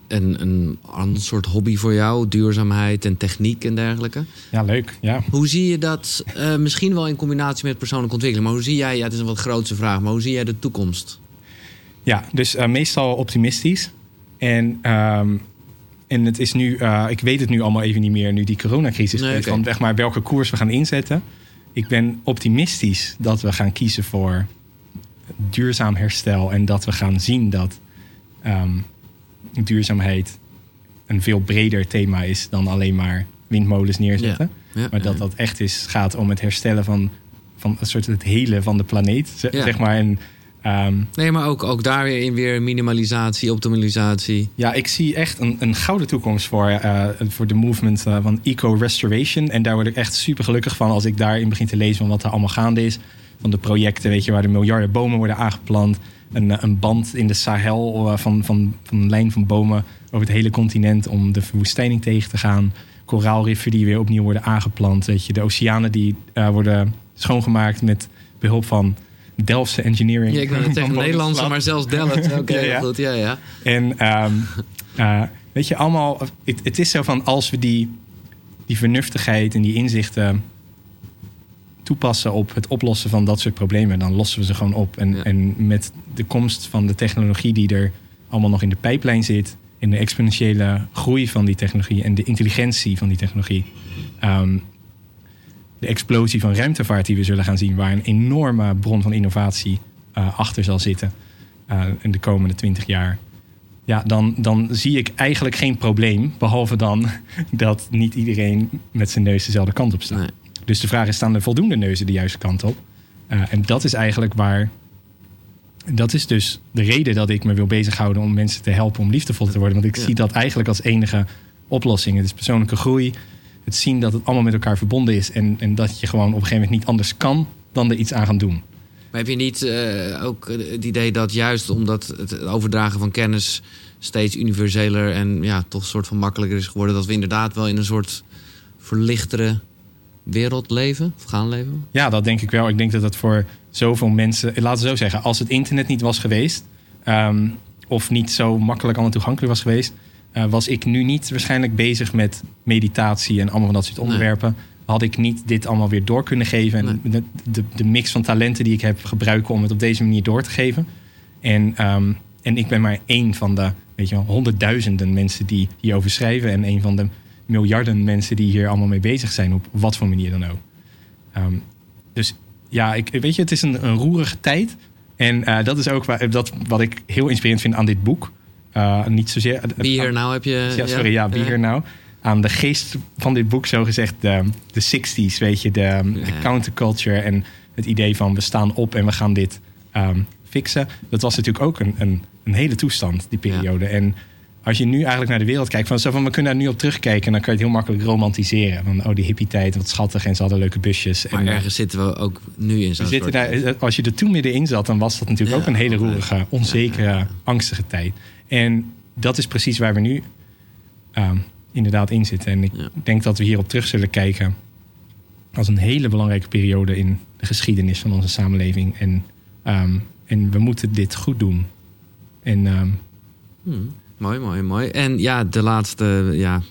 een, een ander soort hobby voor jou. Duurzaamheid en techniek en dergelijke. Ja, leuk. Ja. Hoe zie je dat, eh, misschien wel in combinatie met persoonlijke ontwikkeling... maar hoe zie jij, ja, het is een wat grootste vraag... maar hoe zie jij de toekomst? Ja, dus eh, meestal optimistisch. En, ehm, en het is nu, ik weet het nu allemaal even niet meer, nu die coronacrisis Nee, oké. van zeg maar welke koers we gaan inzetten. Ik ben optimistisch dat we gaan kiezen voor duurzaam herstel en dat we gaan zien dat ehm, duurzaamheid een veel breder thema is dan alleen maar windmolens neerzetten. Ja, ja, maar dat dat echt is, gaat om het herstellen van, van een soort het hele van de planeet. Ja. Zeg maar. En, ehm, Nee, maar ook, ook daar weer in weer minimalisatie, optimalisatie. Ja, ik zie echt een, een gouden toekomst voor, eh, voor de movement eh, van eco-restoration. En daar word ik echt super gelukkig van als ik daarin begin te lezen van wat er allemaal gaande is. Van de projecten, weet je, waar de miljarden bomen worden aangeplant. Een, eh, een band in de Sahel van, van, van een lijn van bomen over het hele continent om de verwoestijning tegen te gaan. Koraalriffen die weer opnieuw worden aangeplant. Weet je, de oceanen die worden schoongemaakt met behulp van Delftse engineering. Ja, ik wil het zeggen Van Nederlandse, maar zelfs Delft. Oké, Ja, ja. goed. Ja, ja. En ehm, eh, weet je, allemaal. Het, het is zo van als we die, die vernuftigheid en die inzichten toepassen op het oplossen van dat soort problemen, dan lossen we ze gewoon op. En, Ja. en met de komst van de technologie die er allemaal nog in de pijplijn zit, in de exponentiële groei van die technologie en de intelligentie van die technologie. ehm, de explosie van ruimtevaart die we zullen gaan zien, waar een enorme bron van innovatie eh, achter zal zitten eh, in de komende twintig jaar. Ja, dan, dan zie ik eigenlijk geen probleem. Behalve dan dat niet iedereen met zijn neus dezelfde kant op staat. Nee. Dus de vraag is: staan er voldoende neuzen de juiste kant op? Eh, en dat is eigenlijk waar. Dat is dus de reden dat ik me wil bezighouden om mensen te helpen om liefdevol te worden. Want ik Ja. zie dat eigenlijk als enige oplossing. Het is persoonlijke groei. Het zien dat het allemaal met elkaar verbonden is. En, en dat je gewoon op een gegeven moment niet anders kan dan er iets aan gaan doen. Maar heb je niet eh, ook het idee dat juist omdat het overdragen van kennis steeds universeler en ja, toch een soort van makkelijker is geworden, dat we inderdaad wel in een soort verlichtere wereld leven of gaan leven? Ja, dat denk ik wel. Ik denk dat het voor zoveel mensen. Laten we zo zeggen, als het internet niet was geweest. ehm, of niet zo makkelijk allemaal toegankelijk was geweest. Eh, was ik nu niet waarschijnlijk bezig met meditatie en allemaal van dat soort onderwerpen. Had ik niet dit allemaal weer door kunnen geven. En de, de, de mix van talenten die ik heb gebruiken om het op deze manier door te geven. En, ehm, en ik ben maar één van de weet je wel, honderdduizenden mensen die hierover schrijven. En een van de miljarden mensen die hier allemaal mee bezig zijn. Op wat voor manier dan ook. Ehm, dus ja, ik, weet je, het is een, een roerige tijd. En eh, dat is ook waar, dat, wat ik heel inspirerend vind aan dit boek. Uh, niet zozeer. Be Here Now heb je. Ja, sorry, ja, Be Here Now. Aan de geest van dit boek, zo gezegd, de, de 60s, weet je, de, de counterculture en het idee van we staan op en we gaan dit ehm, fixen. Dat was natuurlijk ook een, een, een hele toestand, die periode. En als je nu eigenlijk naar de wereld kijkt, van, zo van we kunnen daar nu op terugkijken en dan kan je het heel makkelijk romantiseren. Van oh, die hippie tijd, wat schattig en ze hadden leuke busjes. Maar en, ergens zitten we ook nu in zo'n zitten daar, als je er toen middenin zat, dan was dat natuurlijk Ja, ook een hele roerige, onzekere, angstige tijd. En dat is precies waar we nu ehm, inderdaad in zitten. En ik denk dat we hierop terug zullen kijken als een hele belangrijke periode in de geschiedenis van onze samenleving. En, ehm, en we moeten dit goed doen. En ehm, Hmm, mooi, mooi, mooi. En ja, de laatste ja,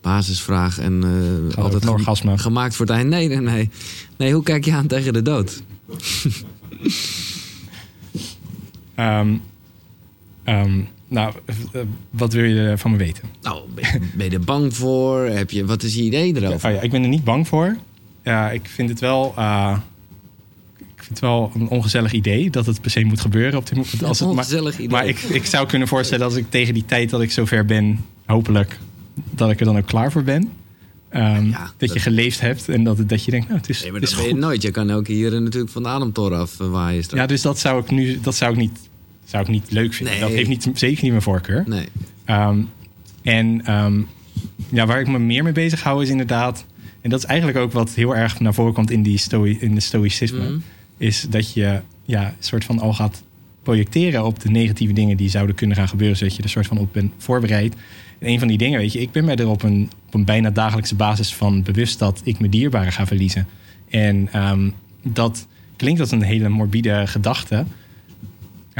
basisvraag. En eh, altijd orgasme. gemaakt voor het eind. Nee, nee, nee. Nee, hoe kijk je aan tegen de dood? ehm, ehm, nou, eh, wat wil je van me weten? Nou, ben je, er bang voor? Heb je, wat is je idee erover? Oh ja, ik ben er niet bang voor. Ja, ik vind het wel. eh, ik vind het wel een ongezellig idee dat het per se moet gebeuren. Op dit moment. Als het, maar ongezellig idee. maar ik, ik zou kunnen voorstellen als ik tegen die tijd dat ik zover ben, hopelijk, dat ik er dan ook klaar voor ben. Ehm, dat, je geleefd hebt en dat, dat je denkt, nou, het is, Nee, maar dat is je goed. nooit. Je kan ook hier natuurlijk van de ademtoren af eh, waaien straks. Ja, dus dat zou ik nu dat zou ik niet, zou ik niet leuk vinden. Nee. Dat heeft niet, zeker niet mijn voorkeur. Nee. Ehm, en ehm, ja, waar ik me meer mee bezig hou is inderdaad... en dat is eigenlijk ook wat heel erg naar voren komt in, die stoi, in de stoïcisme... Mhm. is dat je ja, een soort van al gaat projecteren op de negatieve dingen... die zouden kunnen gaan gebeuren, zodat je er een soort van op bent voorbereid. En een van die dingen, weet je, ik ben mij er op een, op een bijna dagelijkse basis van bewust... dat ik mijn dierbaren ga verliezen. En ehm, dat klinkt als een hele morbide gedachte...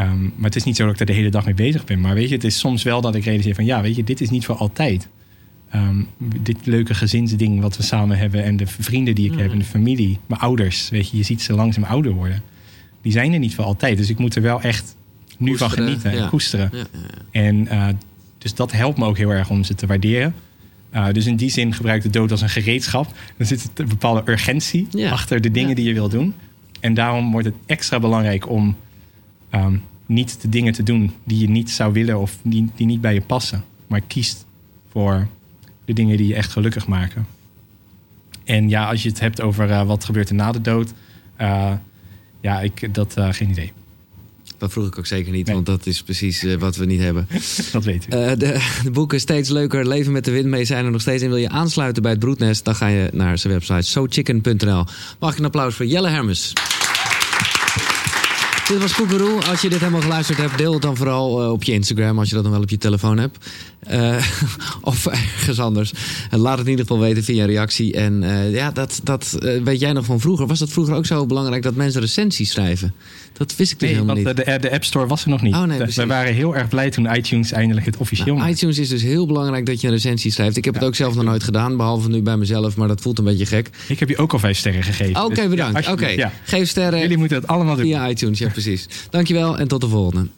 Ehm, maar het is niet zo dat ik er de hele dag mee bezig ben. Maar weet je, het is soms wel dat ik realiseer van... ja, weet je, dit is niet voor altijd. Ehm, dit leuke gezinsding wat we samen hebben... en de vrienden die ik heb en de familie. Mijn ouders, weet je, je ziet ze langzaam ouder worden. Die zijn er niet voor altijd. Dus ik moet er wel echt nu van genieten en ja. koesteren. Ja, ja, En eh, dus dat helpt me ook heel erg om ze te waarderen. Uh, dus in die zin gebruik ik de dood als een gereedschap. Er zit een bepaalde urgentie achter de dingen die je wil doen. En daarom wordt het extra belangrijk om ehm, niet de dingen te doen die je niet zou willen of die, die niet bij je passen. Maar kiest voor de dingen die je echt gelukkig maken. En ja, als je het hebt over eh, wat gebeurt er na de dood. eh, ja, ik dat eh, geen idee. Dat vroeg ik ook zeker niet, want dat is precies wat we niet hebben. Dat weet ik. De, de boeken Steeds Leuker, Leven met de Wind mee zijn er nog steeds. En wil je aansluiten bij het Broednest, dan ga je naar zijn website sochicken.nl. Mag ik een applaus voor Jelle Hermes. Dit was Koekeroe. Als je dit helemaal geluisterd hebt, deel het dan vooral eh, op je Instagram, als je dat dan wel op je telefoon hebt. Eh, of ergens anders. Laat het in ieder geval weten via een reactie. En eh, ja, dat, dat weet jij nog van vroeger. Was dat vroeger ook zo belangrijk dat mensen recensies schrijven? Dat wist ik dus Nee, helemaal want niet. de, de App Store was er nog niet. Oh, nee, precies. we waren heel erg blij toen iTunes eindelijk het officieel Nou, iTunes is dus heel belangrijk dat je een recensie schrijft. Ik heb het ook zelf nog nooit gedaan, behalve nu bij mezelf, maar dat voelt een beetje gek. Ik heb je ook al vijf sterren gegeven. Oké, Dus ja, bedankt. Oké, ja. geef sterren. Jullie moeten het allemaal doen. Via iTunes, ja precies. Dankjewel en tot de volgende.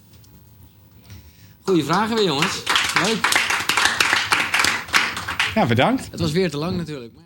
Goeie vragen weer, jongens. Leuk. Ja, bedankt. Het was weer te lang natuurlijk. maar-